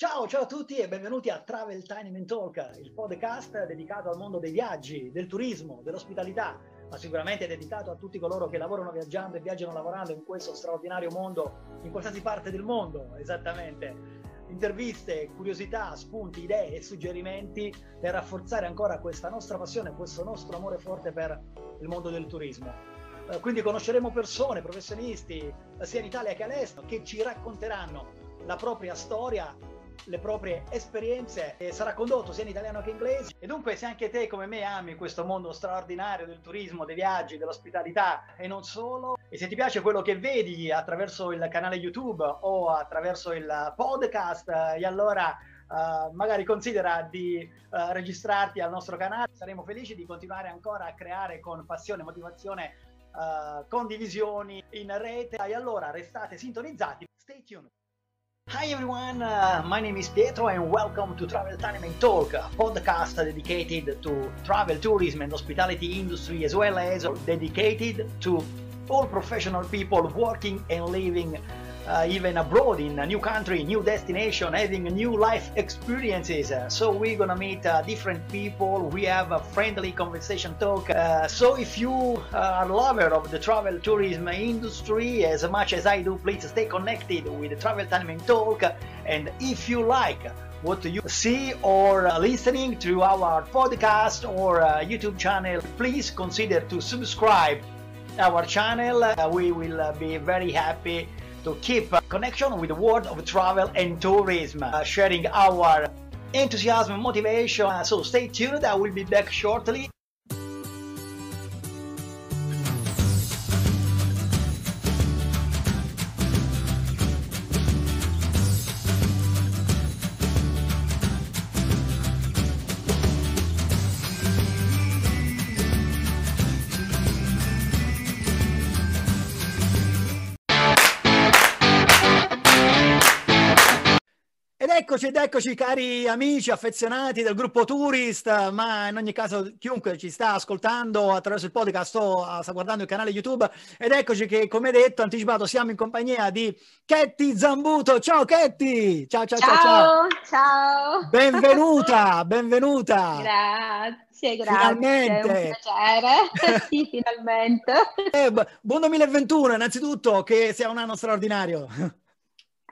Ciao, ciao a tutti e benvenuti a Travel Time Talk, il podcast dedicato al mondo dei viaggi, del turismo, dell'ospitalità, ma sicuramente dedicato a tutti coloro che lavorano viaggiando e viaggiano lavorando in questo straordinario mondo, in qualsiasi parte del mondo, esattamente. Interviste, curiosità, spunti, idee e suggerimenti per rafforzare ancora questa nostra passione, questo nostro amore forte per il mondo del turismo. Eh, quindi conosceremo persone, professionisti, sia in Italia che all'estero, che ci racconteranno la propria storia le proprie esperienze e sarà condotto sia in italiano che in inglese. E dunque, se anche te, come me, ami questo mondo straordinario del turismo, dei viaggi, dell'ospitalità e non solo, e se ti piace quello che vedi attraverso il canale YouTube o attraverso il podcast, e allora uh, magari considera di uh, registrarti al nostro canale. Saremo felici di continuare ancora a creare con passione e motivazione uh, condivisioni in rete. E allora restate sintonizzati. Stay tuned. Hi everyone, uh, my name is Pietro and welcome to Travel Time and Talk, a podcast dedicated to travel, tourism and hospitality industry as well as dedicated to all professional people working and living uh, even abroad in a new country, new destination, having new life experiences. Uh, so we're gonna meet uh, different people. We have a friendly conversation talk. Uh, so if you are a lover of the travel tourism industry as much as I do, please stay connected with the Travel Time Talk. And if you like what you see or uh, listening to our podcast or uh, YouTube channel, please consider to subscribe our channel. Uh, we will be very happy to keep connection with the world of travel and tourism, uh, sharing our enthusiasm and motivation. Uh, so stay tuned, I will be back shortly. Eccoci ed eccoci cari amici affezionati del gruppo Tourist, ma in ogni caso chiunque ci sta ascoltando attraverso il podcast o ah, sta guardando il canale YouTube ed eccoci che come detto, anticipato, siamo in compagnia di Ketty Zambuto. Ciao Ketty! Ciao ciao ciao ciao! Ciao! Benvenuta, benvenuta! Grazie, grazie. Finalmente. Un piacere. sì, finalmente. Eh, buon 2021 innanzitutto, che sia un anno straordinario.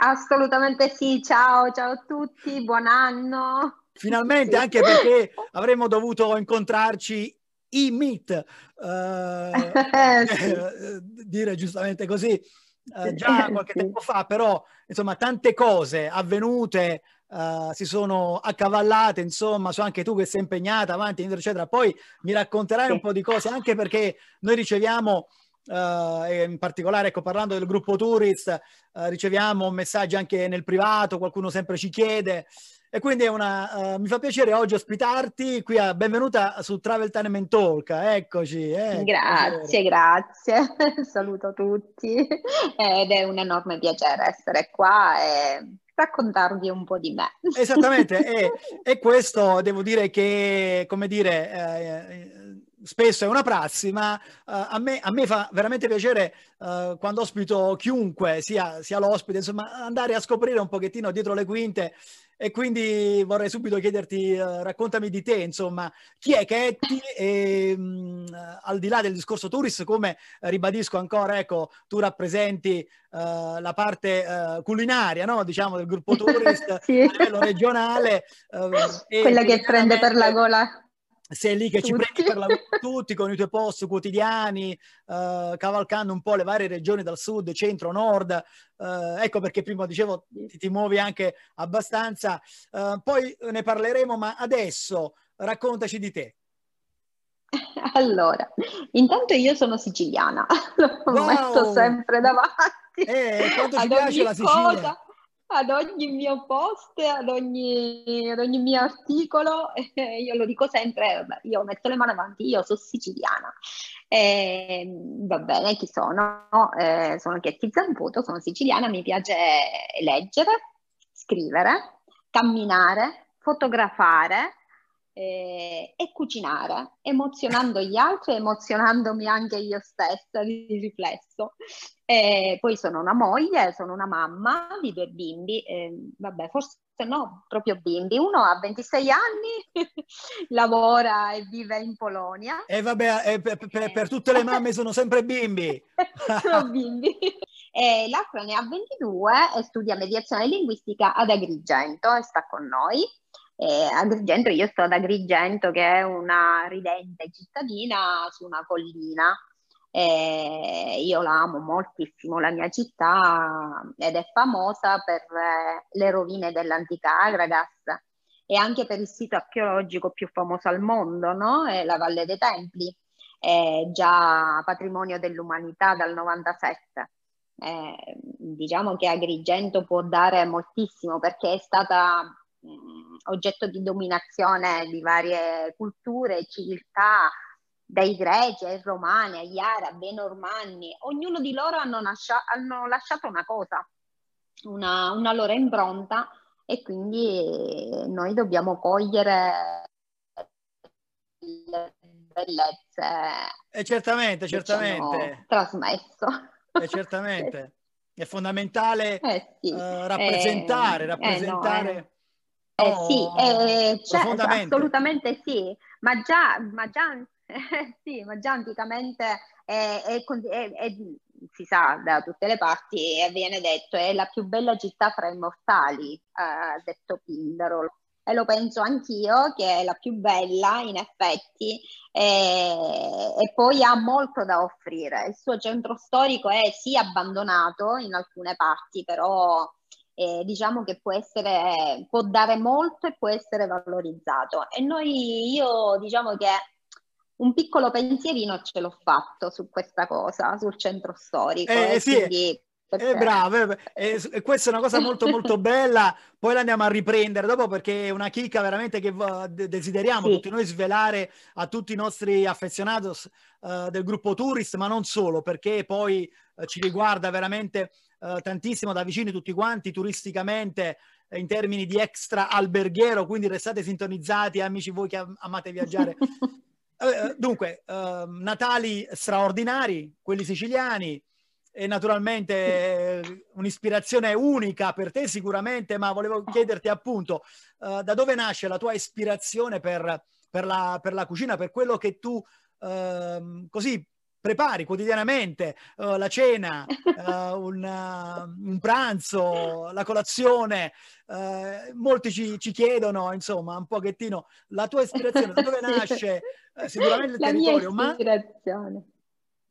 Assolutamente sì, ciao, ciao a tutti, buon anno. Finalmente, sì. anche perché avremmo dovuto incontrarci i meet, eh, sì. dire giustamente così, eh, già qualche tempo fa, però insomma tante cose avvenute Uh, si sono accavallate, insomma, so anche tu che sei impegnata avanti, eccetera. Poi mi racconterai un po' di cose, anche perché noi riceviamo e in particolare, ecco, parlando del gruppo Tourist, uh, riceviamo messaggi anche nel privato, qualcuno sempre ci chiede. E quindi una, uh, mi fa piacere oggi ospitarti qui a Benvenuta su Travel Time Talk. Eccoci. Eh, grazie, grazie. Saluto tutti ed è un enorme piacere essere qua e raccontarvi un po' di me. Esattamente, e, e questo devo dire che, come dire, eh, spesso è una prassi, ma uh, a, me, a, me, fa veramente piacere uh, quando ospito chiunque, sia, sia, l'ospite, insomma, andare a scoprire un pochettino dietro le quinte e quindi vorrei subito chiederti, uh, raccontami di te, insomma, chi è Ketty e mh, al di là del discorso tourist, come ribadisco ancora, ecco, tu rappresenti la parte culinaria, no? diciamo, del gruppo tourist sì. a livello regionale. Quella che prende per la gola sei lì che tutti. ci prendi per la tutti con i tuoi post quotidiani, uh, cavalcando un po' le varie regioni dal sud, centro, nord. Uh, ecco perché prima dicevo ti, ti muovi anche abbastanza. Uh, poi ne parleremo, ma adesso raccontaci di te. Allora, intanto io sono siciliana, lo wow. metto sempre davanti. Eh, quanto ci piace la Sicilia? Cosa ad ogni mio post, ad ogni, ad ogni mio articolo, eh, io lo dico sempre, io metto le mani avanti, io sono siciliana. Eh, va bene, chi sono? Eh, sono Chetti Zamputo, sono siciliana, mi piace leggere, scrivere, camminare, fotografare, eh, e cucinare, emozionando gli altri, emozionandomi anche io stessa di riflesso. Eh, poi sono una moglie, sono una mamma di due bimbi, eh, vabbè, forse no, proprio bimbi. Uno ha 26 anni, lavora e vive in Polonia. E vabbè, eh, per, per, per, tutte le mamme sono sempre bimbi. sono bimbi. E l'altro ne ha 22 e studia mediazione linguistica ad Agrigento e sta con noi. E Agrigento, io sto ad Agrigento che è una ridente cittadina su una collina. E io la amo moltissimo, la mia città ed è famosa per eh, le rovine dell'antica Agragas e anche per il sito archeologico più famoso al mondo, no? È la Valle dei Templi, è già patrimonio dell'umanità dal 97. Eh, diciamo che Agrigento può dare moltissimo perché è stata oggetto di dominazione di varie culture, civiltà, dai greci ai romani, agli arabi, ai normanni, ognuno di loro hanno, nascia- hanno lasciato una cosa, una, una, loro impronta e quindi noi dobbiamo cogliere le bellezze. E certamente, certamente. Trasmesso. E certamente. È fondamentale eh sì. uh, rappresentare, eh, rappresentare. Eh no, eh sì, eh, cioè, assolutamente sì, ma già, ma già, eh, sì, ma già anticamente è, si sa da tutte le parti e viene detto è la più bella città fra i mortali, ha eh, detto Pindarol. E lo penso anch'io che è la più bella in effetti e, e poi ha molto da offrire. Il suo centro storico è sì abbandonato in alcune parti, però eh, diciamo che può essere, può dare molto e può essere valorizzato. E noi, io diciamo che un piccolo pensierino ce l'ho fatto su questa cosa, sul centro storico. Eh, sì, quindi, eh, bravo, eh, e questa è una cosa molto molto bella, poi la andiamo a riprendere dopo perché è una chicca veramente che desideriamo sì. tutti noi svelare a tutti i nostri affezionados uh, del gruppo Tourist, ma non solo, perché poi uh, ci riguarda veramente eh, tantissimo da vicino tutti quanti turisticamente eh, in termini di extra alberghiero, quindi restate sintonizzati, amici voi che am- amate viaggiare. Eh, dunque, ehm, Natali straordinari, quelli siciliani, e naturalmente un'ispirazione unica per te sicuramente, ma volevo chiederti appunto uh, da dove nasce la tua ispirazione per, per, la, per la, cucina, per quello che tu uh, così prepari quotidianamente uh, la cena, uh, un, uh, un, pranzo, la colazione. molti ci, ci, chiedono, insomma, un pochettino la tua ispirazione, da dove nasce sicuramente il la territorio. Ma...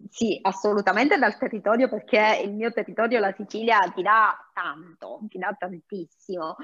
Sì, assolutamente dal territorio perché il mio territorio, la Sicilia, ti dà tanto, ti dà tantissimo.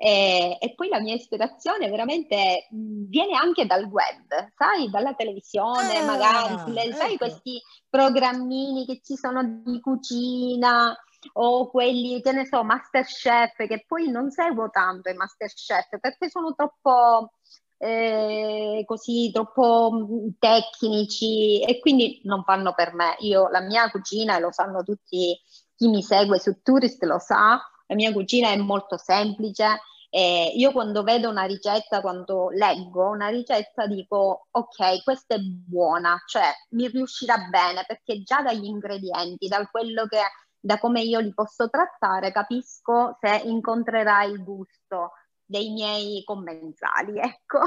E, e, poi la mia ispirazione veramente viene anche dal web, sai, dalla televisione, ah, magari, le, ecco. sai questi programmini che ci sono di cucina o quelli, che ne so, Masterchef, che poi non seguo tanto i Masterchef perché sono troppo... Eh, così troppo tecnici e quindi non fanno per me. Io la mia cucina, e lo sanno tutti chi mi segue su Tourist lo sa, la mia cucina è molto semplice. Eh, io quando vedo una ricetta, quando leggo una ricetta, dico ok, questa è buona, cioè mi riuscirà bene perché già dagli ingredienti, da quello che da come io li posso trattare, capisco se incontrerà il gusto dei miei commensali, ecco.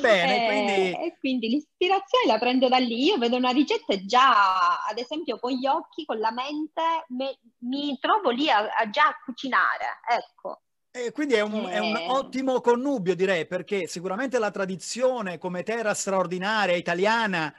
Bene, quindi... E, quindi l'ispirazione la prendo da lì, io vedo una ricetta e già, ad esempio, con gli occhi, con la mente, me, mi trovo lì a, a già cucinare, ecco. E quindi è un, eh... è un, ottimo connubio, direi, perché sicuramente la tradizione come terra straordinaria italiana,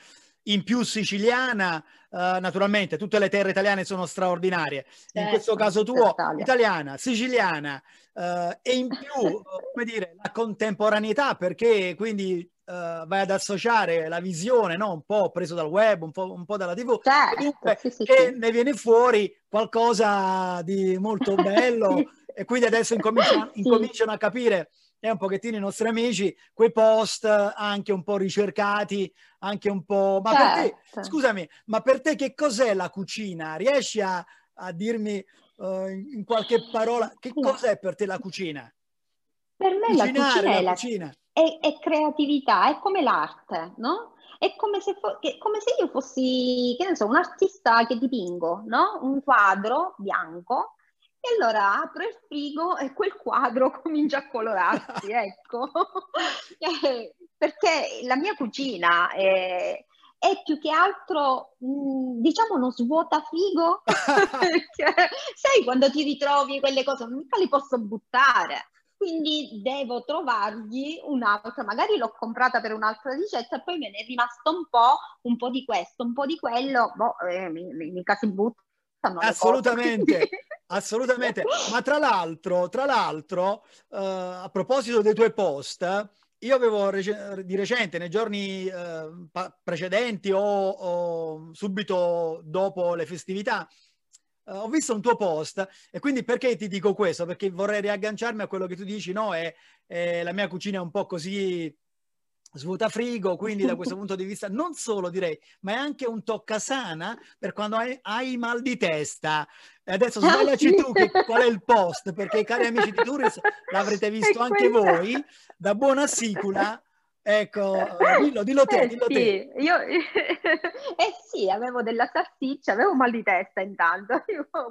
in più siciliana, uh, naturalmente tutte le terre italiane sono straordinarie. Certo, in questo caso tuo, italiana, siciliana, Uh, e in più, come dire, la contemporaneità, perché quindi uh, vai ad associare la visione, no? un po' preso dal web, un po', un po dalla TV, certo, sì, sì, che sì. ne viene fuori qualcosa di molto bello e quindi adesso incominciano, incominciano a capire e un pochettino i nostri amici quei post anche un po' ricercati, anche un po'... Ma certo. per te, certo. scusami, ma per te che cos'è la cucina? Riesci a, a dirmi uh, in qualche parola, che cos'è per te la cucina? Per me Cucinare, la cucina è la, cucina. è, è creatività, è come l'arte, no? È come se, fo- come se, io fossi, che ne so, un artista che dipingo, no? Un quadro bianco e allora apro il frigo e quel quadro comincia a colorarsi, ecco. Eh, perché la mia cucina è, è più che altro, mh, diciamo, uno svuota frigo. sai, quando ti ritrovi quelle cose, mica li posso buttare quindi devo trovargli un'altra, magari l'ho comprata per un'altra ricetta e poi me ne è rimasto un po', un po' di questo, un po' di quello, boh, eh, mica si buttano. Assolutamente, assolutamente. Ma tra l'altro, tra l'altro uh, a proposito dei tuoi post, io avevo rec- di recente, nei giorni uh, pa- precedenti o, o subito dopo le festività, uh, ho visto un tuo post e quindi perché ti dico questo? Perché vorrei riagganciarmi a quello che tu dici, no? È, è la mia cucina è un po' così svuota frigo, quindi da questo punto di vista non solo direi, ma è anche un toccasana per quando hai, hai mal di testa. E adesso ah, sbagliaci tu che, qual è il post, perché cari amici di Turis l'avrete visto anche voi, da buona sicula Ecco, dillo, dillo te, eh dillo sì, te. Io, eh sì, avevo della salsiccia, avevo mal di testa intanto,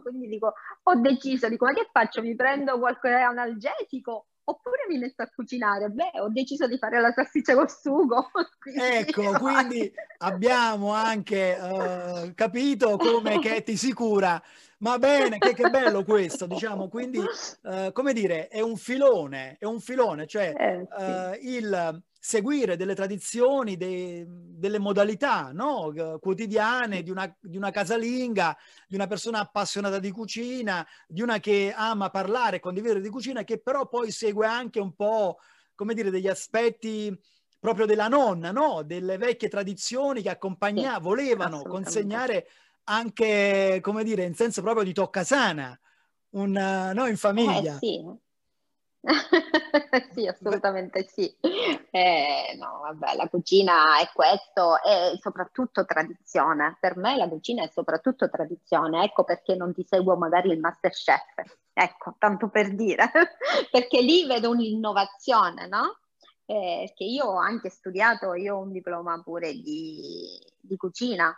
quindi dico, ho deciso, dico, ma che faccio? Mi prendo qualche analgesico oppure mi metto a cucinare? Beh, ho deciso di fare la salsiccia col sugo. Quindi ecco, quindi abbiamo anche uh, capito come che ti sicura. Ma bene, che, che bello questo, diciamo, quindi, uh, come dire, è un filone, è un filone, cioè eh, sì. uh, il seguire delle tradizioni, de, delle modalità no? quotidiane di una, di una, casalinga, di una persona appassionata di cucina, di una che ama parlare e condividere di cucina, che però poi segue anche un po', come dire, degli aspetti proprio della nonna, no? delle vecchie tradizioni che accompagnavano, sì, volevano consegnare anche, come dire, in senso proprio di toccasana, un, no, in famiglia. Eh, sì sì, assolutamente sì. Eh, no, vabbè, la cucina è questo, è soprattutto tradizione. Per me la cucina è soprattutto tradizione. Ecco perché non ti seguo magari il Masterchef. Ecco, tanto per dire, perché lì vedo un'innovazione, no? Eh, perché io ho anche studiato, io ho un diploma pure di, di cucina,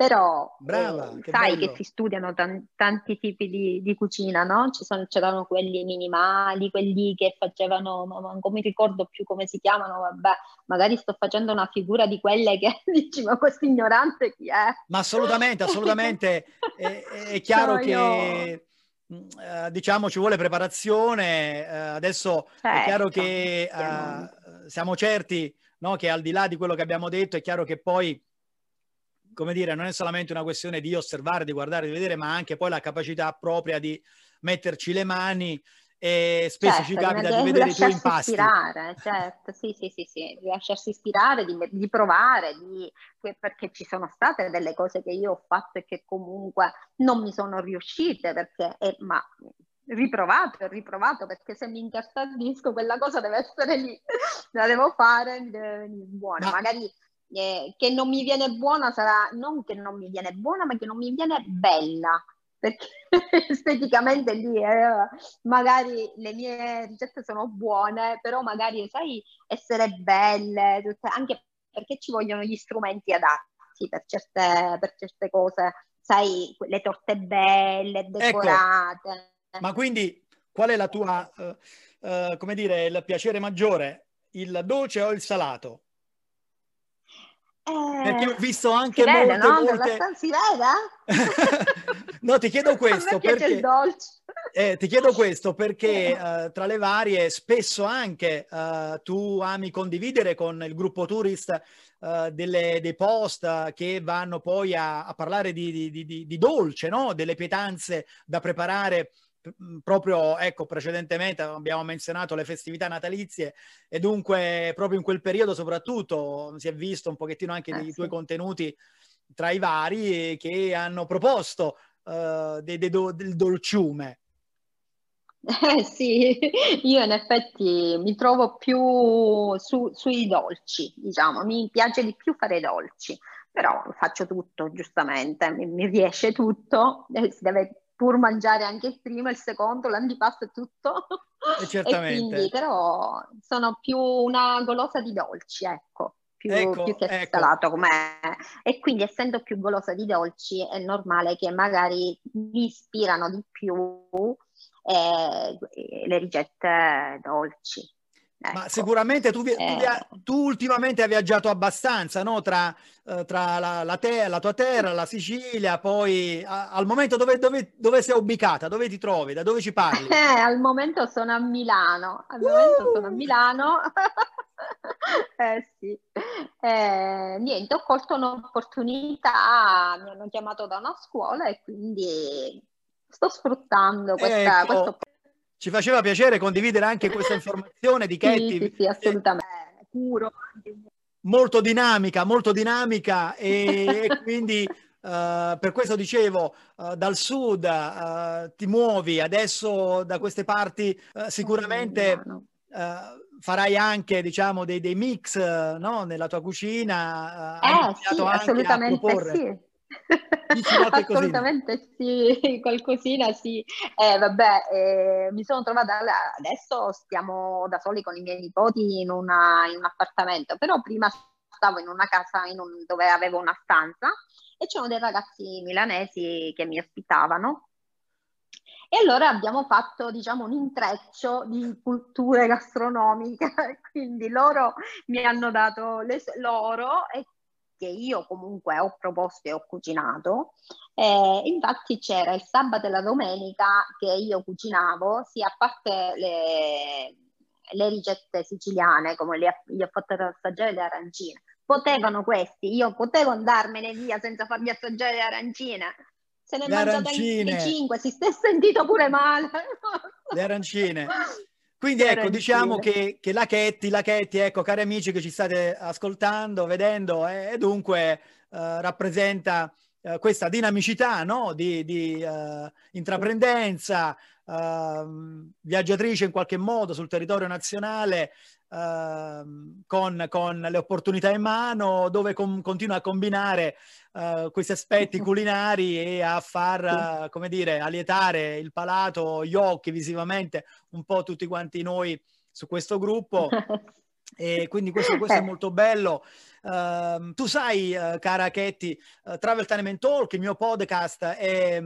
però Brava, eh, che sai bello. che si studiano t- tanti tipi di, di cucina, no? Ci sono, c'erano quelli minimali, quelli che facevano, ma non mi ricordo più come si chiamano, vabbè, magari sto facendo una figura di quelle che dici, ma questo ignorante chi è? Ma assolutamente, assolutamente, è, è, chiaro no, che... Io... Uh, diciamo ci vuole preparazione, uh, adesso certo, è chiaro che uh, siamo certi no, che al di là di quello che abbiamo detto è chiaro che poi come dire, non è solamente una questione di osservare, di guardare, di vedere, ma anche poi la capacità propria di metterci le mani e spesso certo, ci capita di vedere i tuoi impasti. ispirare, certo, sì, sì, sì, sì, di lasciarsi ispirare, di, di provare, di, perché ci sono state delle cose che io ho fatto e che comunque non mi sono riuscite, perché, eh, ma riprovato e riprovato, perché se mi intestardisco quella cosa deve essere lì, la devo fare, deve venire buona, ma... magari eh, che non mi viene buona sarà non che non mi viene buona, ma che non mi viene bella. Perché esteticamente lì eh, magari le mie ricette sono buone, però magari sai essere belle, tutte, anche perché ci vogliono gli strumenti adatti per certe, per certe cose, sai, le torte belle, ecco. decorate. Ecco, ma quindi qual è la tua, uh, uh, come dire, il piacere maggiore? Il dolce o il salato? Perché ho visto anche si molte, vede, no? molte... Si vede? no, ti chiedo questo perché... Eh, ti chiedo questo perché uh, tra le varie, spesso anche uh, tu ami condividere con il gruppo Tourist uh, delle, dei post che vanno poi a, a parlare di, di, di, di dolce, no? delle pietanze da preparare proprio, ecco, precedentemente abbiamo menzionato le festività natalizie e dunque proprio in quel periodo soprattutto si è visto un pochettino anche eh, dei sì. tuoi contenuti tra i vari che hanno proposto uh, de, de do, del dolciume. Eh sì, io in effetti mi trovo più su, sui dolci, diciamo, mi piace di più fare dolci, però faccio tutto giustamente, mi, mi riesce tutto, eh, si deve pur mangiare anche il primo, il secondo, l'antipasto e tutto. E certamente. e quindi, però sono più una golosa di dolci, ecco. Più, ecco, più che ecco. salato com'è. E quindi essendo più golosa di dolci è normale che magari mi ispirano di più eh, le ricette dolci. Ecco. Ma sicuramente tu, tu, eh. tu, ultimamente hai viaggiato abbastanza, no? Tra, eh, tra la, la, te, la, tua terra, la Sicilia, poi a, al momento dove, dove, dove, sei ubicata? Dove ti trovi? Da dove ci parli? Eh, al momento sono a Milano. Al uh! momento sono a Milano. eh sì. Eh, niente, ho colto un'opportunità, mi hanno chiamato da una scuola e quindi sto sfruttando questa, ecco. questa ci faceva piacere condividere anche questa informazione di Katie. Sì, sì, sì assolutamente. Puro. Molto dinamica, molto dinamica e, e quindi uh, per questo dicevo, uh, dal sud uh, ti muovi, adesso da queste parti sicuramente farai anche diciamo dei, dei mix no? nella tua cucina. eh sì, assolutamente sì. Assolutamente sì, qualcosina sì. Eh, vabbè, eh, mi sono trovata, adesso stiamo da soli con i miei nipoti in, una, in un appartamento, però prima stavo in una casa in un, dove avevo una stanza e c'erano dei ragazzi milanesi che mi ospitavano e allora abbiamo fatto, diciamo, un intreccio di culture gastronomiche, quindi loro mi hanno dato le, loro e che io comunque ho proposto e ho cucinato. Eh, infatti c'era il sabato e la domenica che io cucinavo, sia a parte le, le ricette siciliane, come le, gli ho fatto assaggiare le arancine. Potevano questi, io potevo andarmene via senza farmi assaggiare le arancine. Se ne è mangiato anche 5, si è sentito pure male. Le arancine. Quindi ecco, diciamo che, che, la Chetti, la Chetti, ecco, cari amici che ci state ascoltando, vedendo, e eh, dunque eh, rappresenta eh, questa dinamicità no? di, di uh, intraprendenza, uh, viaggiatrice in qualche modo sul territorio nazionale, uh, con, con, le opportunità in mano, dove com- continua a combinare uh, questi aspetti culinari e a far, uh, come dire, alietare il palato, gli occhi visivamente, un po' tutti quanti noi su questo gruppo. E quindi questo, questo è eh. molto bello. Uh, tu sai, uh, cara Ketty, uh, Travel Time and Talk, il mio podcast, è,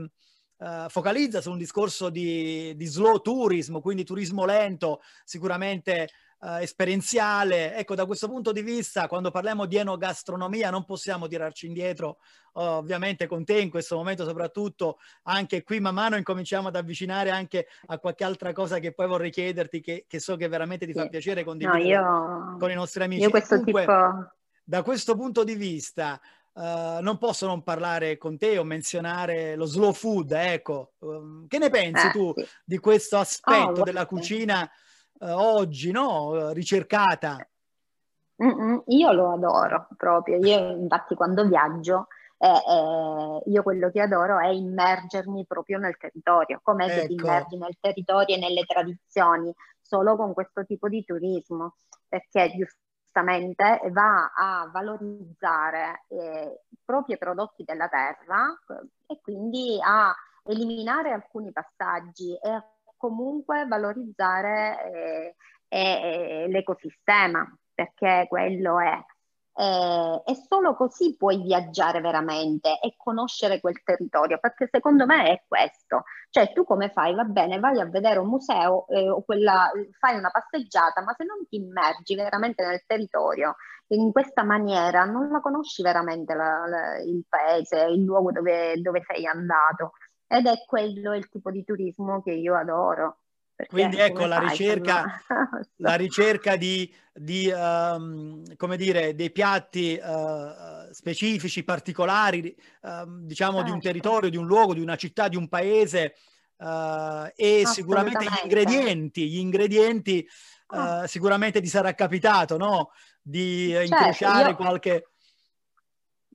focalizza su un discorso di, di, slow tourism, quindi turismo lento, sicuramente uh, esperienziale. Ecco, da questo punto di vista, quando parliamo di enogastronomia, non possiamo tirarci indietro, ovviamente con te in questo momento soprattutto, anche qui man mano incominciamo ad avvicinare anche a qualche altra cosa che poi vorrei chiederti, che, che so che veramente ti fa piacere condividere no, io, con i nostri amici. Io questo Dunque, tipo... Da questo punto di vista, Uh, non posso non parlare con te o menzionare lo slow food, ecco. Um, che ne pensi eh, tu sì. di questo aspetto oh, della cucina eh, oggi, no? ricercata. Mm-mm, io lo adoro proprio, io infatti quando viaggio eh, eh, io quello che adoro è immergermi proprio nel territorio, come ecco. ti immergi nel territorio e nelle tradizioni, solo con questo tipo di turismo, perché giustamente va a valorizzare eh, i propri prodotti della terra e quindi a eliminare alcuni passaggi e comunque valorizzare eh, l'ecosistema, perché quello è. Eh, e solo così puoi viaggiare veramente e conoscere quel territorio, perché secondo me è questo. Cioè, tu come fai? Va bene, vai a vedere un museo eh, o quella, fai una passeggiata, ma se non ti immergi veramente nel territorio in questa maniera, non la conosci veramente la, la, il paese, il luogo dove, dove sei andato. Ed è quello il tipo di turismo che io adoro. Quindi ecco la ricerca, la ricerca di, di um, come dire, dei piatti uh, specifici, particolari, uh, diciamo certo. di un certo. territorio, di un luogo, di una città, di un paese uh, e sicuramente gli ingredienti, gli ingredienti ah. sicuramente ti sarà capitato, no? Di certo, incrociare io... qualche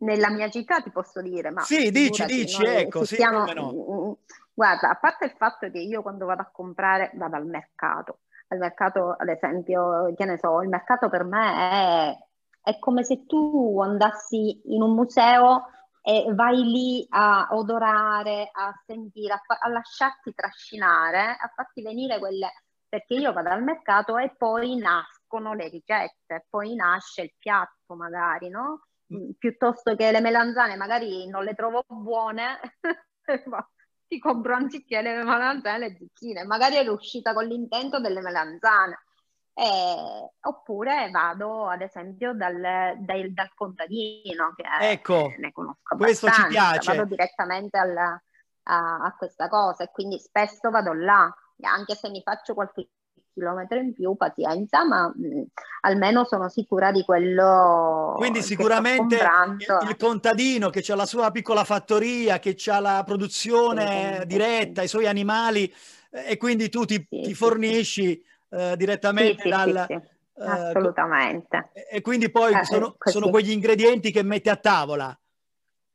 nella mia città ti posso dire, ma... Sì, dici, dici, ecco, sì, no. Guarda, a parte il fatto che io quando vado a comprare vado al mercato, al mercato ad esempio, che ne so, il mercato per me è, è come se tu andassi in un museo e vai lì a odorare, a sentire, a, fa- a lasciarti trascinare, a farti venire quelle... Perché io vado al mercato e poi nascono le ricette, poi nasce il piatto magari, no? Mm, piuttosto che le melanzane magari non le trovo buone, ti compro anziché le melanzane le zucchine, magari ero uscita con l'intento delle melanzane. Eh, oppure vado ad esempio dal, dal, dal contadino che ecco, ne conosco questo ci piace. vado direttamente alla, a, a, questa cosa e quindi spesso vado là anche se mi faccio qualche chilometro in più, pazienza, ma mh, almeno sono sicura di quello. Quindi sicuramente il, contadino che ha la sua piccola fattoria, che ha la produzione sì, diretta, sì. i suoi animali eh, e quindi tu ti, sì, ti fornisci eh, direttamente dal... Eh, Assolutamente. E quindi poi eh, sono, sono quegli ingredienti che metti a tavola.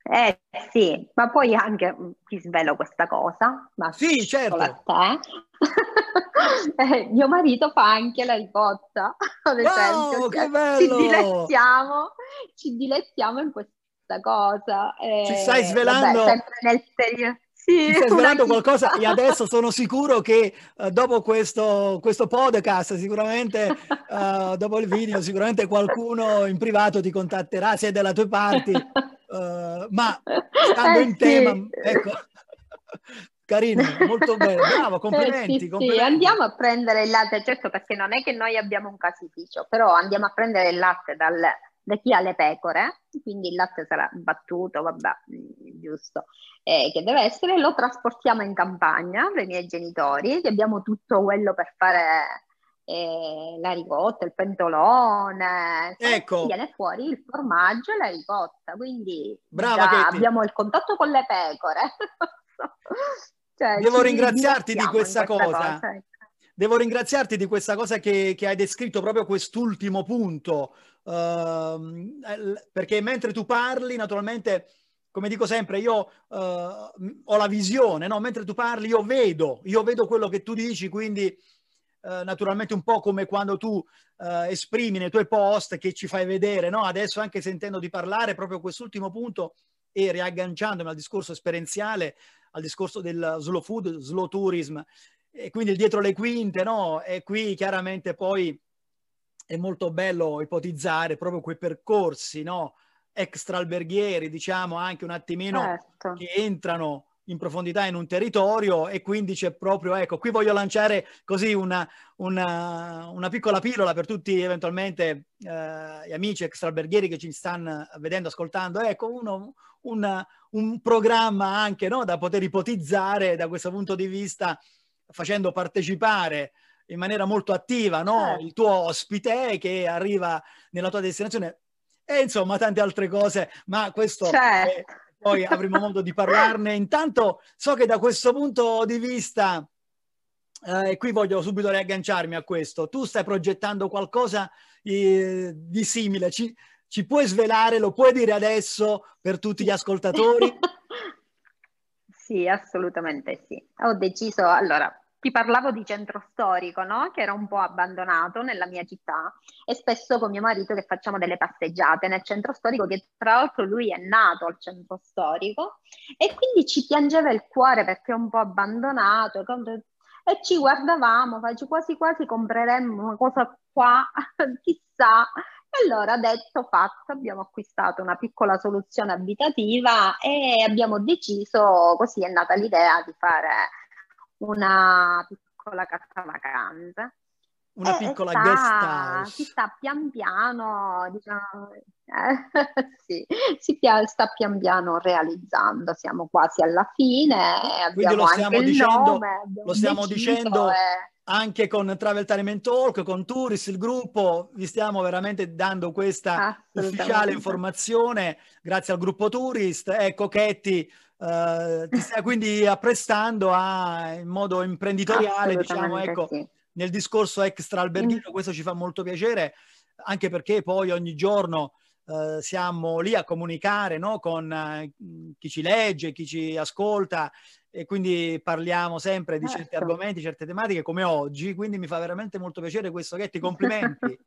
Eh sì, ma poi anche ti svelo questa cosa. Ma sì, certo. eh, mio marito fa anche la ricotta, ad esempio. Wow, cioè, ci, dilettiamo, ci dilettiamo in questa cosa. Eh, ci stai svelando... Vabbè, sempre nel periodo sì, stai svelando qualcosa e adesso sono sicuro che uh, dopo questo, questo, podcast, sicuramente uh, dopo il video, sicuramente qualcuno in privato ti contatterà, se è della tua parte, uh, ma stando eh, in sì. tema, ecco, carino, molto bello, bravo, complimenti, eh, sì, complimenti. Sì, andiamo a prendere il latte, certo perché non è che noi abbiamo un casificio, però andiamo a prendere il latte dal, da chi ha le pecore, quindi il latte sarà battuto, vabbè, mm, giusto, eh, che deve essere, lo trasportiamo in campagna dai miei genitori, che abbiamo tutto quello per fare eh, la ricotta, il pentolone, ecco. viene fuori il formaggio e la ricotta, quindi Brava, abbiamo il contatto con le pecore. cioè, Devo ringraziarti di questa, questa cosa. cosa ecco. Devo ringraziarti di questa cosa che, che hai descritto, proprio quest'ultimo punto, uh, perché mentre tu parli, naturalmente, come dico sempre, io uh, ho la visione, no? mentre tu parli io vedo, io vedo quello che tu dici, quindi Uh, naturalmente un po' come quando tu uh, esprimi nei tuoi post che ci fai vedere, no? Adesso anche sentendo di parlare proprio quest'ultimo punto e riagganciandomi al discorso esperienziale, al discorso del slow food, slow tourism, e quindi il dietro le quinte, no? E qui chiaramente poi è molto bello ipotizzare proprio quei percorsi, no? Extra alberghieri, diciamo anche un attimino certo. che entrano in profondità in un territorio e quindi c'è proprio, ecco, qui voglio lanciare così una, una, una piccola pillola per tutti eventualmente eh, gli amici extralberghieri che ci stanno vedendo, ascoltando, ecco, uno, una, un programma anche no, da poter ipotizzare da questo punto di vista facendo partecipare in maniera molto attiva no? certo. il tuo ospite che arriva nella tua destinazione e insomma tante altre cose, ma questo certo. è, poi avremo modo di parlarne. Intanto so che da questo punto di vista, eh, e qui voglio subito riagganciarmi a questo, tu stai progettando qualcosa eh, di simile, ci, ci puoi svelare, lo puoi dire adesso per tutti gli ascoltatori? Sì, assolutamente sì. Ho deciso, allora, ti parlavo di centro storico, no? Che era un po' abbandonato nella mia città e spesso con mio marito che facciamo delle passeggiate nel centro storico, che tra l'altro lui è nato al centro storico e quindi ci piangeva il cuore perché è un po' abbandonato e ci guardavamo, quasi quasi compreremmo una cosa qua, chissà, allora, detto fatto, abbiamo acquistato una piccola soluzione abitativa e abbiamo deciso, così è nata l'idea di fare una piccola casa vacanze. Una e piccola sta, guest house. Si sta pian piano, diciamo, eh, sì, si pia, sta pian piano realizzando, siamo quasi alla fine. Quindi lo stiamo dicendo, nome, lo stiamo dicendo e anche con Travel Time Talk, con Tourist, il gruppo, vi stiamo veramente dando questa ufficiale informazione grazie al gruppo Tourist. Ecco, Ketty, uh, ti stai quindi apprestando a, in modo imprenditoriale, diciamo, ecco, sì. nel discorso extra alberghino, questo ci fa molto piacere, anche perché poi ogni giorno Uh, siamo lì a comunicare no? con uh, chi ci legge, chi ci ascolta e quindi parliamo sempre di certi certo. argomenti, certe tematiche come oggi, quindi mi fa veramente molto piacere questo che ti complimenti.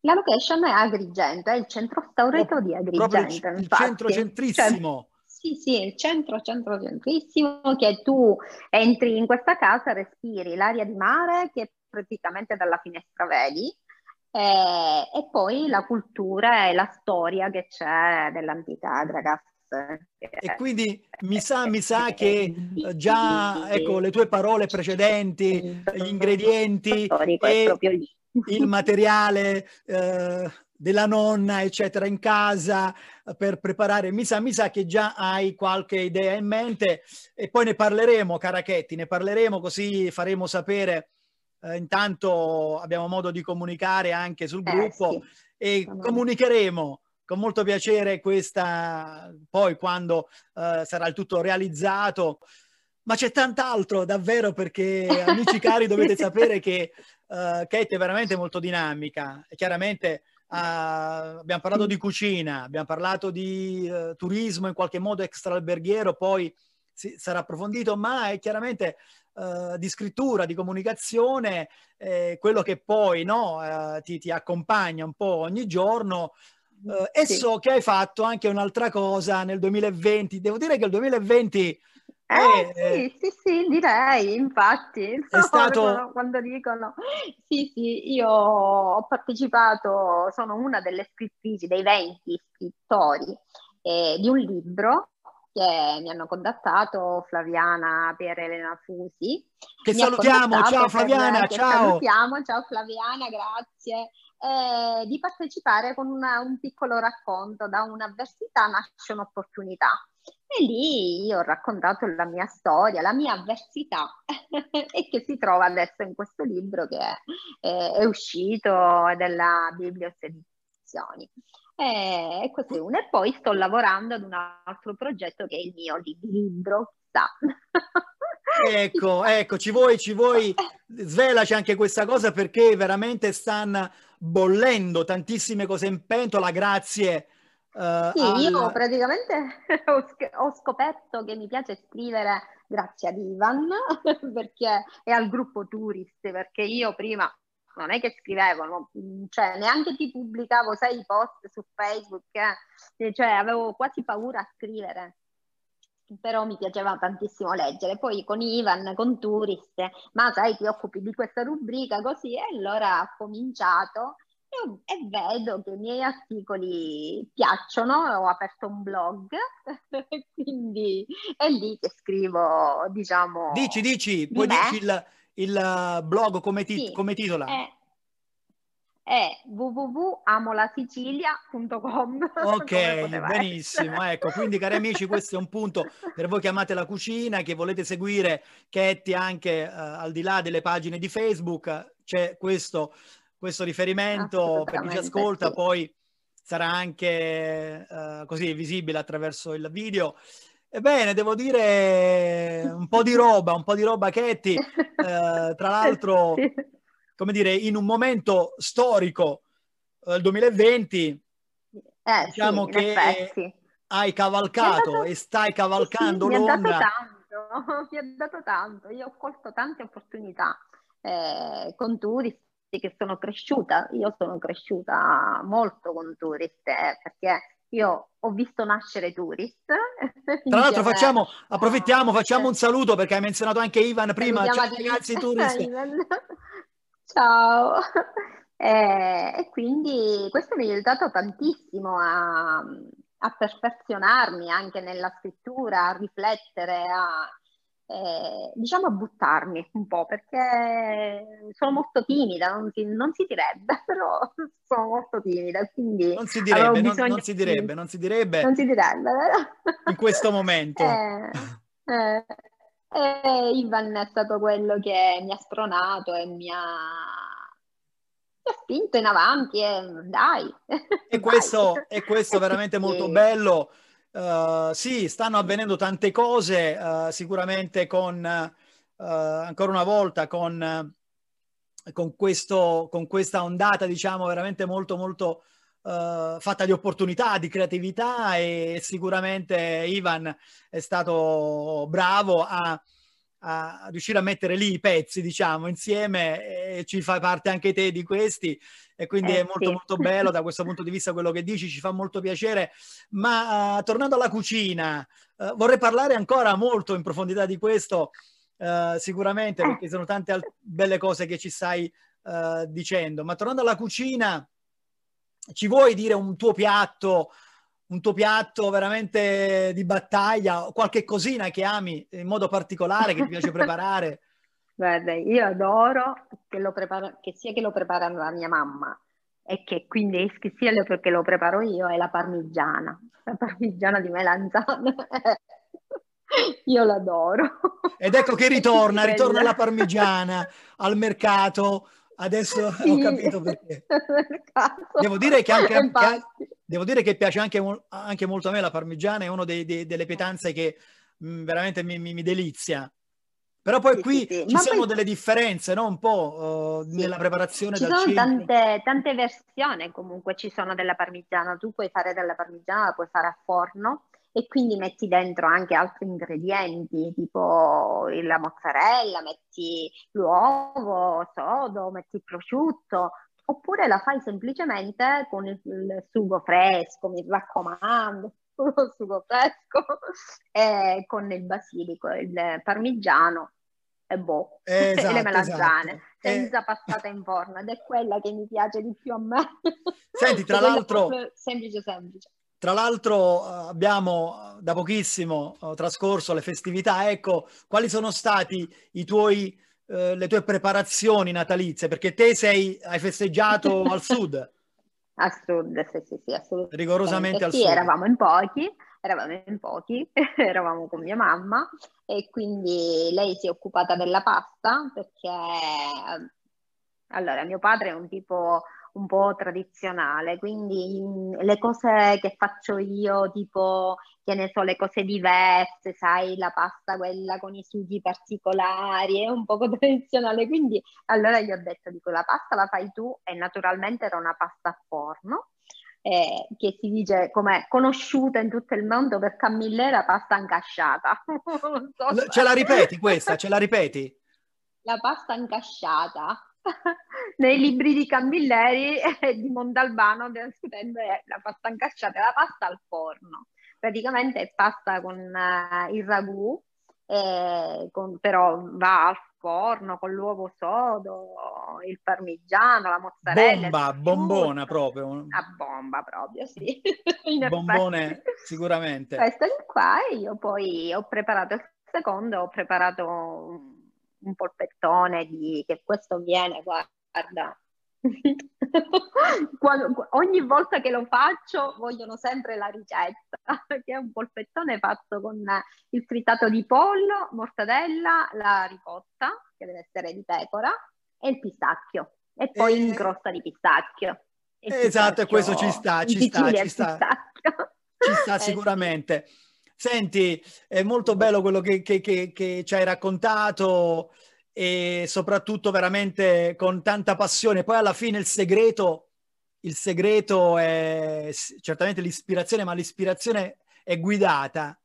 La location è Agrigento, è il centro storico oh, di Agrigento. Il, il centro centrissimo. Cioè, sì, sì, il centro, centro centrissimo, che tu entri in questa casa, respiri l'aria di mare che praticamente dalla finestra vedi, eh, e poi la cultura e la storia che c'è dell'antica Adragas. E quindi mi sa, mi sa che eh, già ecco, le tue parole precedenti, gli ingredienti e il materiale eh, della nonna, eccetera, in casa per preparare. Mi sa, mi sa che già hai qualche idea in mente e poi ne parleremo, Carachetti, ne parleremo così faremo sapere. Eh, intanto abbiamo modo di comunicare anche sul eh, gruppo eh, sì. e comunicheremo con molto piacere questa poi quando eh, sarà il tutto realizzato ma c'è tant'altro davvero perché amici cari dovete sapere che uh, Kate è veramente molto dinamica e chiaramente uh, abbiamo parlato di cucina, abbiamo parlato di uh, turismo in qualche modo extraalberghiero, poi si, sarà approfondito, ma è chiaramente uh, di scrittura, di comunicazione, eh, quello che poi no, ti, ti, accompagna un po' ogni giorno. E sì. so che hai fatto anche un'altra cosa nel 2020. Devo dire che il 2020 eh, eh, sì, sì, sì, direi, infatti, è stato... quando dicono, sì, sì, io ho partecipato, sono una delle scrittrici, dei 20 scrittori eh, di un libro che mi hanno contattato Flaviana per Elena Fusi. Che mi salutiamo, ciao Flaviana, per, ciao! Salutiamo, ciao Flaviana, grazie. Eh, di partecipare con una, un piccolo racconto, da un'avversità nasce un'opportunità e lì io ho raccontato la mia storia, la mia avversità e che si trova adesso in questo libro che è, è, uscito dalla Biblios Edizioni. E, questo è uno. E poi sto lavorando ad un altro progetto che è il mio libro. Ecco, ecco, ci vuoi, ci vuoi, svelaci anche questa cosa perché veramente stanno bollendo tantissime cose in pentola, grazie Uh, sì, al... io praticamente ho, ho, scoperto che mi piace scrivere grazie ad Ivan perché, e al gruppo Tourist, perché io prima non è che scrivevo, no, cioè neanche ti pubblicavo, sai, i post su Facebook, eh? cioè avevo quasi paura a scrivere però mi piaceva tantissimo leggere. Poi con Ivan, con Tourist, ma sai, ti occupi di questa rubrica così, e allora ho cominciato e vedo che i miei articoli piacciono, ho aperto un blog, quindi è lì che scrivo, diciamo... Dici, dici, puoi dirci il, il, blog come, ti, sì, come titola? È, è www.amolasicilia.com Ok, benissimo, ecco, quindi cari amici questo è un punto per voi che amate la cucina, che volete seguire Ketty anche uh, al di là delle pagine di Facebook, c'è questo questo riferimento per chi ci ascolta, sì. poi sarà anche uh, così visibile attraverso il video. Ebbene, devo dire un po' di roba, un po' di roba Ketty, uh, tra l'altro, come dire, in un momento storico, uh, il 2020, eh, diciamo sì, che hai cavalcato dato, e stai cavalcando sì, l'onda. Mi ha dato tanto, mi ha dato tanto, io ho colto tante opportunità eh, con Tourist, che sono cresciuta, io sono cresciuta molto con Tourist eh, perché io ho visto nascere Tourist. Tra l'altro facciamo, approfittiamo, facciamo un saluto perché hai menzionato anche Ivan prima, ciao ragazzi Tourist. ciao. Eh, e quindi questo mi ha aiutato tantissimo a, a perfezionarmi anche nella scrittura, a riflettere, a, eh, diciamo a buttarmi un po' perché sono molto timida, non si, non si direbbe, però sono molto timida, quindi non si direbbe, non, non, si direbbe, non si direbbe, non si direbbe, vero? in questo momento. Eh, eh, eh, Ivan è stato quello che mi ha spronato e mi ha, mi ha spinto in avanti e dai. E questo, e questo veramente molto bello Uh, sì, stanno avvenendo tante cose, uh, sicuramente con, uh, ancora una volta, con, con, questo, con, questa ondata, diciamo, veramente molto, molto fatta di opportunità, di creatività e sicuramente Ivan è stato bravo a, a, riuscire a mettere lì i pezzi, diciamo, insieme e ci fai parte anche te di questi e quindi eh, è molto sì. molto bello da questo punto di vista quello che dici, ci fa molto piacere. Ma uh, tornando alla cucina, uh, vorrei parlare ancora molto in profondità di questo, uh, sicuramente, perché sono tante al- belle cose che ci stai dicendo. Ma tornando alla cucina, ci vuoi dire un tuo piatto? Un tuo piatto veramente di battaglia, qualche cosina che ami in modo particolare, che ti piace preparare? Guarda, io adoro che, lo prepara, che sia che lo prepara la mia mamma e che quindi che sia che lo preparo io è la parmigiana, la parmigiana di melanzane. io l'adoro. Ed ecco che ritorna, ritorna la parmigiana al mercato Adesso sì. ho capito perché. Devo dire che, anche, che, devo dire che piace anche, anche, molto a me la parmigiana, è una delle pietanze che mh, mm, veramente mi, mi, mi, delizia. Però poi sì, qui sì, ci sono poi... delle differenze, no? Un po' uh, nella preparazione ci sono tante, tante, versioni comunque, ci sono della parmigiana. Tu puoi fare della parmigiana, la puoi fare a forno e quindi metti dentro anche altri ingredienti, tipo la mozzarella, metti l'uovo sodo, metti il prosciutto, oppure la fai semplicemente con il, il sugo fresco, mi raccomando, il sugo fresco, e con il basilico, il parmigiano e boh, esatto, e le melanzane, esatto. senza eh... passata in forno, ed è quella che mi piace di più a me. Senti, tra l'altro... Semplice, semplice. Tra l'altro eh, abbiamo da pochissimo eh, trascorso le festività, ecco, quali sono stati i tuoi, eh, le tue preparazioni natalizie? Perché te sei, hai festeggiato al sud. Al sud, sì, sì, sì, assolutamente. Rigorosamente al sì, sud. eravamo in pochi, eravamo in pochi, eravamo con mia mamma e quindi lei si è occupata della pasta perché, allora, mio padre è un tipo un po' tradizionale, quindi le cose che faccio io, tipo, che ne so, le cose diverse, sai, la pasta quella con i sughi particolari, è un poco tradizionale, quindi allora gli ho detto, dico, la pasta la fai tu e naturalmente era una pasta a forno, eh, che si dice come conosciuta in tutto il mondo per Camillera pasta incasciata. so ce la ripeti questa? Ce la ripeti? La pasta incasciata. nei libri di Camilleri e di Mondalbano scrivendo la pasta incasciata, la pasta al forno. Praticamente è pasta con uh, il ragù, eh, con, però va al forno con l'uovo sodo, il parmigiano, la mozzarella. Bomba, bombona proprio. A bomba proprio, sì. Bombone sicuramente. Questo è qua e io poi ho preparato il secondo, ho preparato un polpettone di che questo viene, guarda. Quando, ogni volta che lo faccio vogliono sempre la ricetta, che è un polpettone fatto con il frittato di pollo, mortadella, la ricotta, che deve essere di pecora, e il pistacchio. E poi in crosta di pistacchio. Esatto, e questo ci sta, ci sta, ci sta. Ci sta sicuramente. Senti, è molto bello quello che, che, che, che ci hai raccontato e soprattutto veramente con tanta passione. Poi alla fine il segreto, il segreto è certamente l'ispirazione, ma l'ispirazione è guidata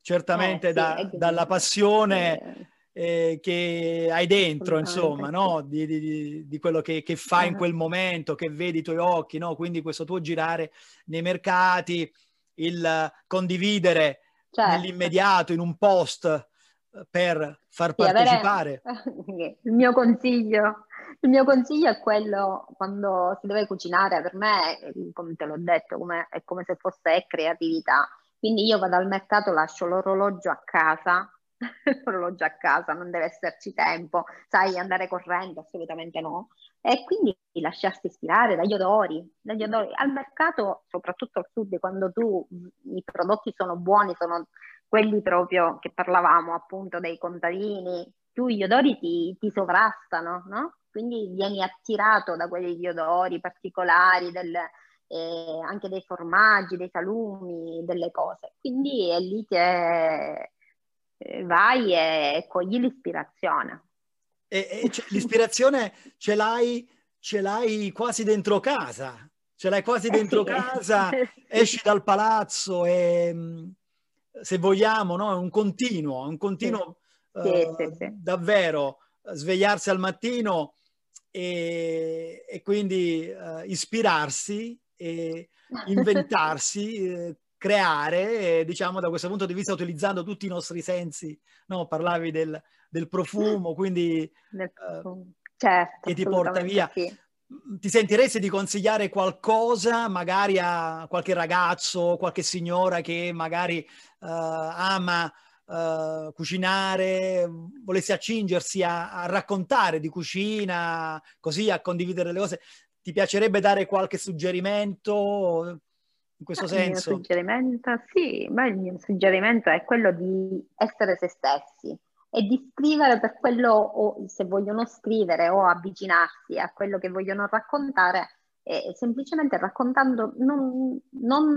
certamente eh, sì, da, dalla passione eh, che hai dentro, insomma, no? di, di, di, quello che, che fai in quel momento, che vedi i tuoi occhi, no? quindi questo tuo girare nei mercati il condividere certo. nell'immediato, in un post eh, per far partecipare. Avere... Il mio consiglio, il mio consiglio è quello quando si deve cucinare, per me, come te l'ho detto, come, è come se fosse creatività. Quindi io vado al mercato, lascio l'orologio a casa, l'orologio a casa, non deve esserci tempo, sai, andare correndo, assolutamente no e quindi lasciarsi ispirare dagli odori, dagli odori. Al mercato, soprattutto al sud, quando tu i prodotti sono buoni, sono quelli proprio che parlavamo appunto dei contadini, tu gli odori ti, ti sovrastano, no? Quindi vieni attirato da quegli odori particolari, del, eh, anche dei formaggi, dei salumi, delle cose. Quindi è lì che vai e cogli l'ispirazione. E, e l'ispirazione ce l'hai, ce l'hai quasi dentro casa, ce l'hai quasi dentro casa, esci dal palazzo e se vogliamo, no? è un continuo, un continuo sì, uh, sì, sì. davvero svegliarsi al mattino e, e quindi uh, ispirarsi e inventarsi, eh, creare, diciamo da questo punto di vista utilizzando tutti i nostri sensi, no? parlavi del, del profumo, quindi uh, certo, che ti porta via. Sì. Ti sentiresti di consigliare qualcosa magari a qualche ragazzo, qualche signora che magari uh, ama uh, cucinare, volesse accingersi a, a, raccontare di cucina, così a condividere le cose, ti piacerebbe dare qualche suggerimento in questo il senso? Il mio suggerimento, sì, ma il mio suggerimento è quello di essere se stessi e di scrivere per quello, o se vogliono scrivere o avvicinarsi a quello che vogliono raccontare, eh, semplicemente raccontando, non, non,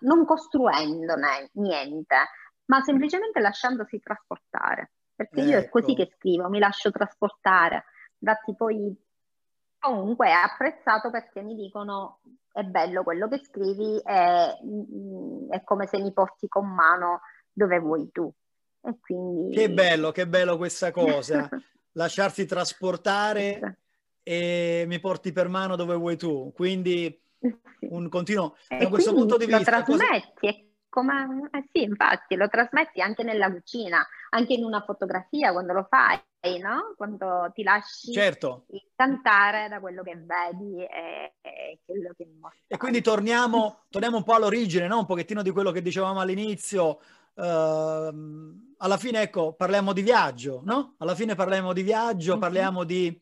non costruendone niente, ma semplicemente lasciandosi trasportare. Perché ecco. io è così ecco. che scrivo, mi lascio trasportare. Datti poi comunque è apprezzato perché mi dicono è bello quello che scrivi, è, è come se mi porti con mano dove vuoi tu. E quindi... Che bello, che bello questa cosa, lasciarsi trasportare e mi porti per mano dove vuoi tu. Quindi un continuo, da questo punto di vista... Lo trasmetti, cosa... come... eh sì, infatti, lo trasmetti anche nella cucina, anche in una fotografia quando lo fai, no? Quando ti lasci certo. incantare da quello che vedi e, e quello che mostri. E quindi torniamo, torniamo un po' all'origine, no? Un pochettino di quello che dicevamo all'inizio, Uh, alla fine, ecco, parliamo di viaggio, no? Alla fine parliamo di viaggio, mm-hmm. parliamo di,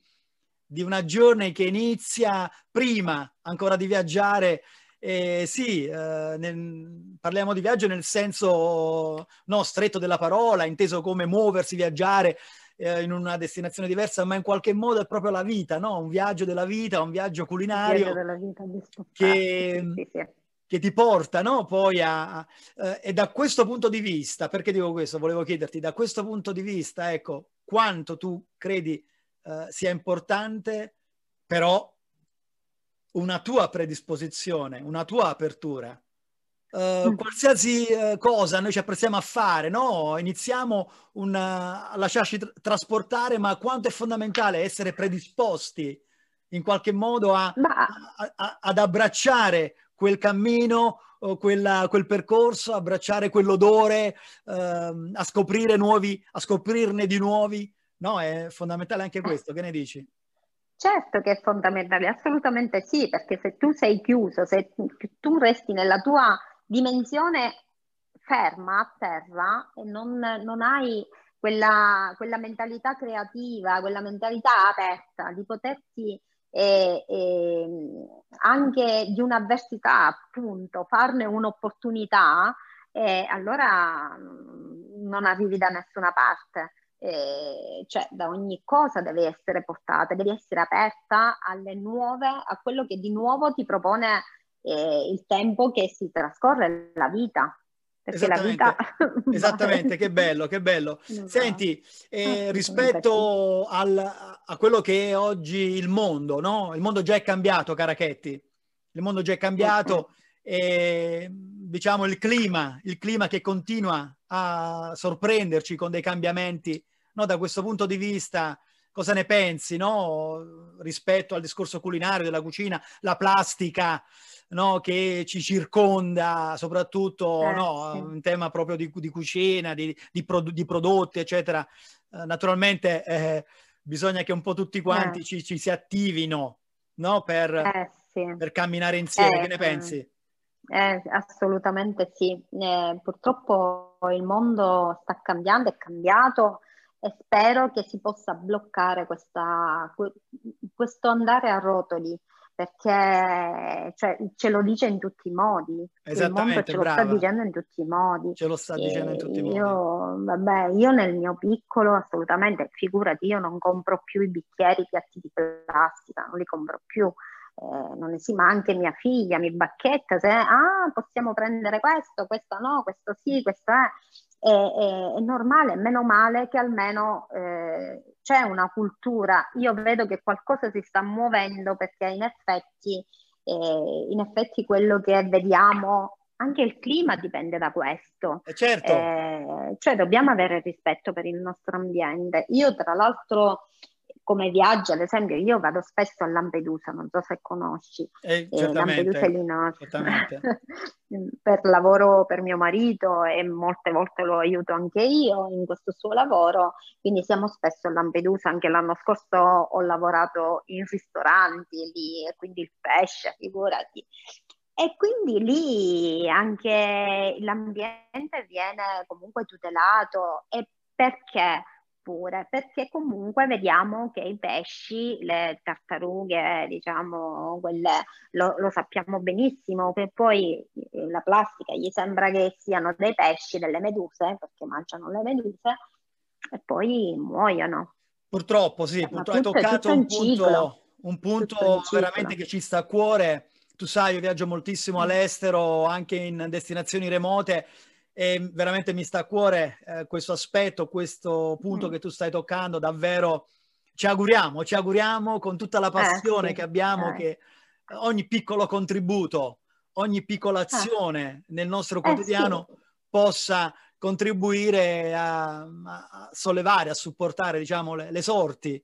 di, una journey che inizia prima ancora di viaggiare. Eh, sì, uh, nel, parliamo di viaggio nel senso no, stretto della parola, inteso come muoversi, viaggiare eh, in una destinazione diversa, ma in qualche modo è proprio la vita, no? Un viaggio della vita, un viaggio culinario viaggio vita, che, sì, sì, sì che ti portano poi a... Eh, e da questo punto di vista, perché dico questo? Volevo chiederti, da questo punto di vista, ecco, quanto tu credi eh, sia importante però una tua predisposizione, una tua apertura. Uh, qualsiasi uh, cosa noi ci apprezziamo a fare, no? Iniziamo una, a lasciarci tra- trasportare, ma quanto è fondamentale essere predisposti in qualche modo a, a, a, ad abbracciare quel cammino, quella, quel percorso, abbracciare quell'odore, ehm, a scoprire nuovi, a scoprirne di nuovi. No, è fondamentale anche questo, che ne dici? Certo che è fondamentale, assolutamente sì, perché se tu sei chiuso, se tu resti nella tua dimensione ferma a terra e non, non hai quella, quella, mentalità creativa, quella mentalità aperta di poterti e, e anche di un'avversità, appunto, farne un'opportunità, e allora mm, non arrivi da nessuna parte. Eh, cioè da ogni cosa deve essere portata, devi essere aperta alle nuove, a quello che di nuovo ti propone eh, il tempo che si trascorre, la vita. Perché la vita... Esattamente, che bello, che bello. Senti, eh, rispetto al, a quello che è oggi il mondo, no? Il mondo già è cambiato, Carachetti. Il mondo già è cambiato e diciamo il clima, il clima che continua a sorprenderci con dei cambiamenti, no? Da questo punto di vista, cosa ne pensi, no? Rispetto al discorso culinario della cucina, la plastica, no, che ci circonda, soprattutto eh, no, sì. in tema proprio di, di cucina, di, di, produ- di, prodotti, eccetera. Eh, naturalmente eh, bisogna che un po' tutti quanti eh. ci, ci, si attivino no, per, eh, sì. per, camminare insieme. che ne eh, assolutamente sì. purtroppo il mondo sta cambiando, è cambiato e spero che si possa bloccare questa, questo andare a rotoli perché cioè, ce lo dice in tutti i modi. Il mondo ce brava. lo sta dicendo in tutti i modi. Ce lo sta e dicendo in tutti i io, modi. Vabbè, io nel mio piccolo assolutamente, figurati, io non compro più i bicchieri, i piatti di plastica, non li compro più. Eh, non si, ma anche mia figlia mi bacchetta se ah, possiamo prendere questo, questo no, questo sì, questo è è, è, è normale, meno male che almeno eh, c'è una cultura. Io vedo che qualcosa si sta muovendo perché in effetti, eh, in effetti quello che vediamo anche il clima dipende da questo. Eh certo. Eh, cioè dobbiamo avere rispetto per il nostro ambiente. Io tra l'altro come viaggio, ad esempio, io vado spesso a Lampedusa, non so se conosci, eh, eh, Lampedusa è lì per lavoro per mio marito e molte volte lo aiuto anche io in questo suo lavoro, quindi siamo spesso a Lampedusa, anche l'anno scorso ho lavorato in ristoranti lì e quindi il pesce, figurati. E quindi lì anche l'ambiente viene comunque tutelato e perché? Pure, perché comunque vediamo che i pesci, le tartarughe, diciamo, quelle lo, lo, sappiamo benissimo, che poi eh, la plastica gli sembra che siano dei pesci, delle meduse, perché mangiano le meduse, e poi muoiono. Purtroppo sì, purtroppo hai toccato un punto, un punto veramente che ci sta a cuore. Tu sai, io viaggio moltissimo mm. all'estero, anche in destinazioni remote, e veramente mi sta a cuore eh, questo aspetto, questo punto mm. che tu stai toccando, davvero ci auguriamo, ci auguriamo con tutta la passione eh, sì. che abbiamo eh. che ogni piccolo contributo, ogni piccola ah. azione nel nostro quotidiano sì. possa contribuire a, a, sollevare, a supportare diciamo, le, le sorti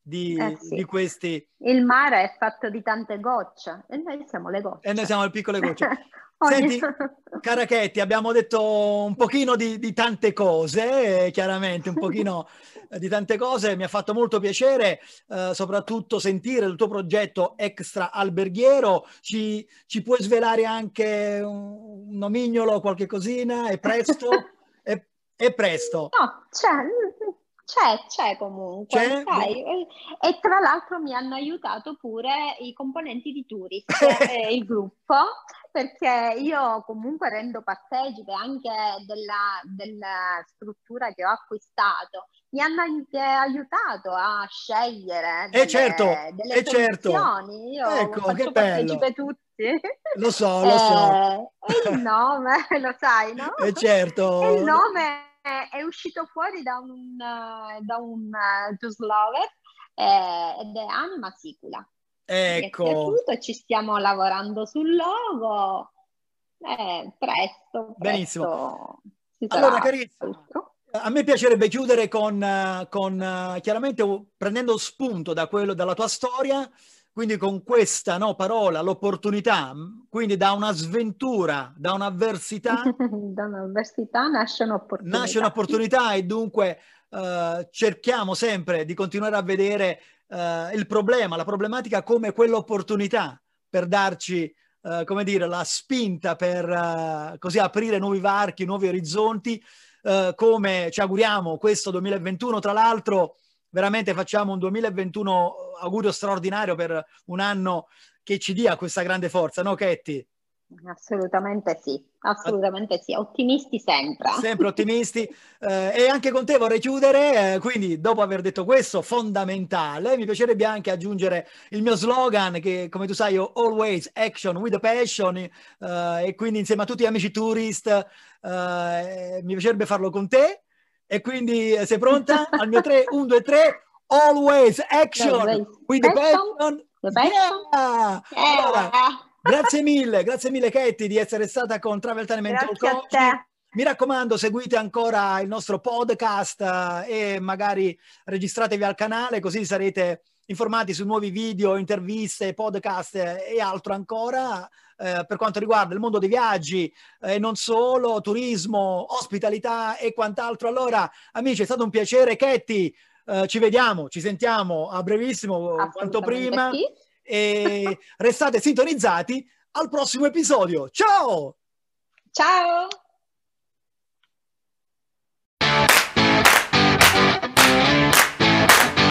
di, eh sì. di, questi. Il mare è fatto di tante gocce e noi siamo le gocce. E noi siamo le piccole gocce. Senti, Carachetti, abbiamo detto un pochino di, di tante cose, eh, chiaramente, un pochino di tante cose. Mi ha fatto molto piacere, eh, soprattutto sentire il tuo progetto extra alberghiero. Ci, ci puoi svelare anche un, un nomignolo, qualche cosina? È presto? è, è presto. No, cioè, c'è, c'è comunque, c'è? e, e, tra l'altro mi hanno aiutato pure i componenti di Tourist, eh, il gruppo, perché io comunque rendo partecipe anche della, della struttura che ho acquistato. Mi hanno anche aiutato a scegliere delle, eh certo, delle eh certo. Io ecco, faccio partecipe tutti. Lo so, lo so. E il nome, lo sai, no? Eh certo. Il nome è uscito fuori da un, da un uh, Juice Lover eh, ed è Anima Sicula. Ecco. Mi è piaciuto ci stiamo lavorando sul logo. Eh, presto, presto. Benissimo. Allora, carissimo. A me piacerebbe chiudere con, con chiaramente prendendo spunto da quello, dalla tua storia, quindi con questa no, parola, l'opportunità, quindi da una sventura, da un'avversità. da un'avversità nasce un'opportunità. Nasce un'opportunità e dunque uh, cerchiamo sempre di continuare a vedere uh, il problema, la problematica come quell'opportunità per darci, uh, come dire, la spinta per così aprire nuovi varchi, nuovi orizzonti, come ci auguriamo questo 2021, tra l'altro veramente facciamo un 2021 augurio straordinario per un anno che ci dia questa grande forza, no Ketty? Assolutamente sì, assolutamente sì, ottimisti sempre. Sempre ottimisti. Eh, e anche con te vorrei chiudere, eh, quindi dopo aver detto questo, fondamentale, mi piacerebbe anche aggiungere il mio slogan che come tu sai io always action with passion eh, e quindi insieme a tutti gli amici tourist eh, mi piacerebbe farlo con te e quindi eh, sei pronta? Al mio 3, 1, 2, 3, always action always. with the passion. Yeah. Allora, grazie mille, grazie mille Katie di essere stata con Travel Time Mental Coach. Mi raccomando, seguite ancora il nostro podcast eh, e magari registratevi al canale così sarete informati su nuovi video, interviste, podcast e altro ancora eh, per quanto riguarda il mondo dei viaggi e eh, non solo, turismo, ospitalità e quant'altro. Allora, amici, è stato un piacere. Ketty, eh, ci vediamo, ci sentiamo a brevissimo, quanto prima. Sì. E restate sintonizzati al prossimo episodio. Ciao! Ciao!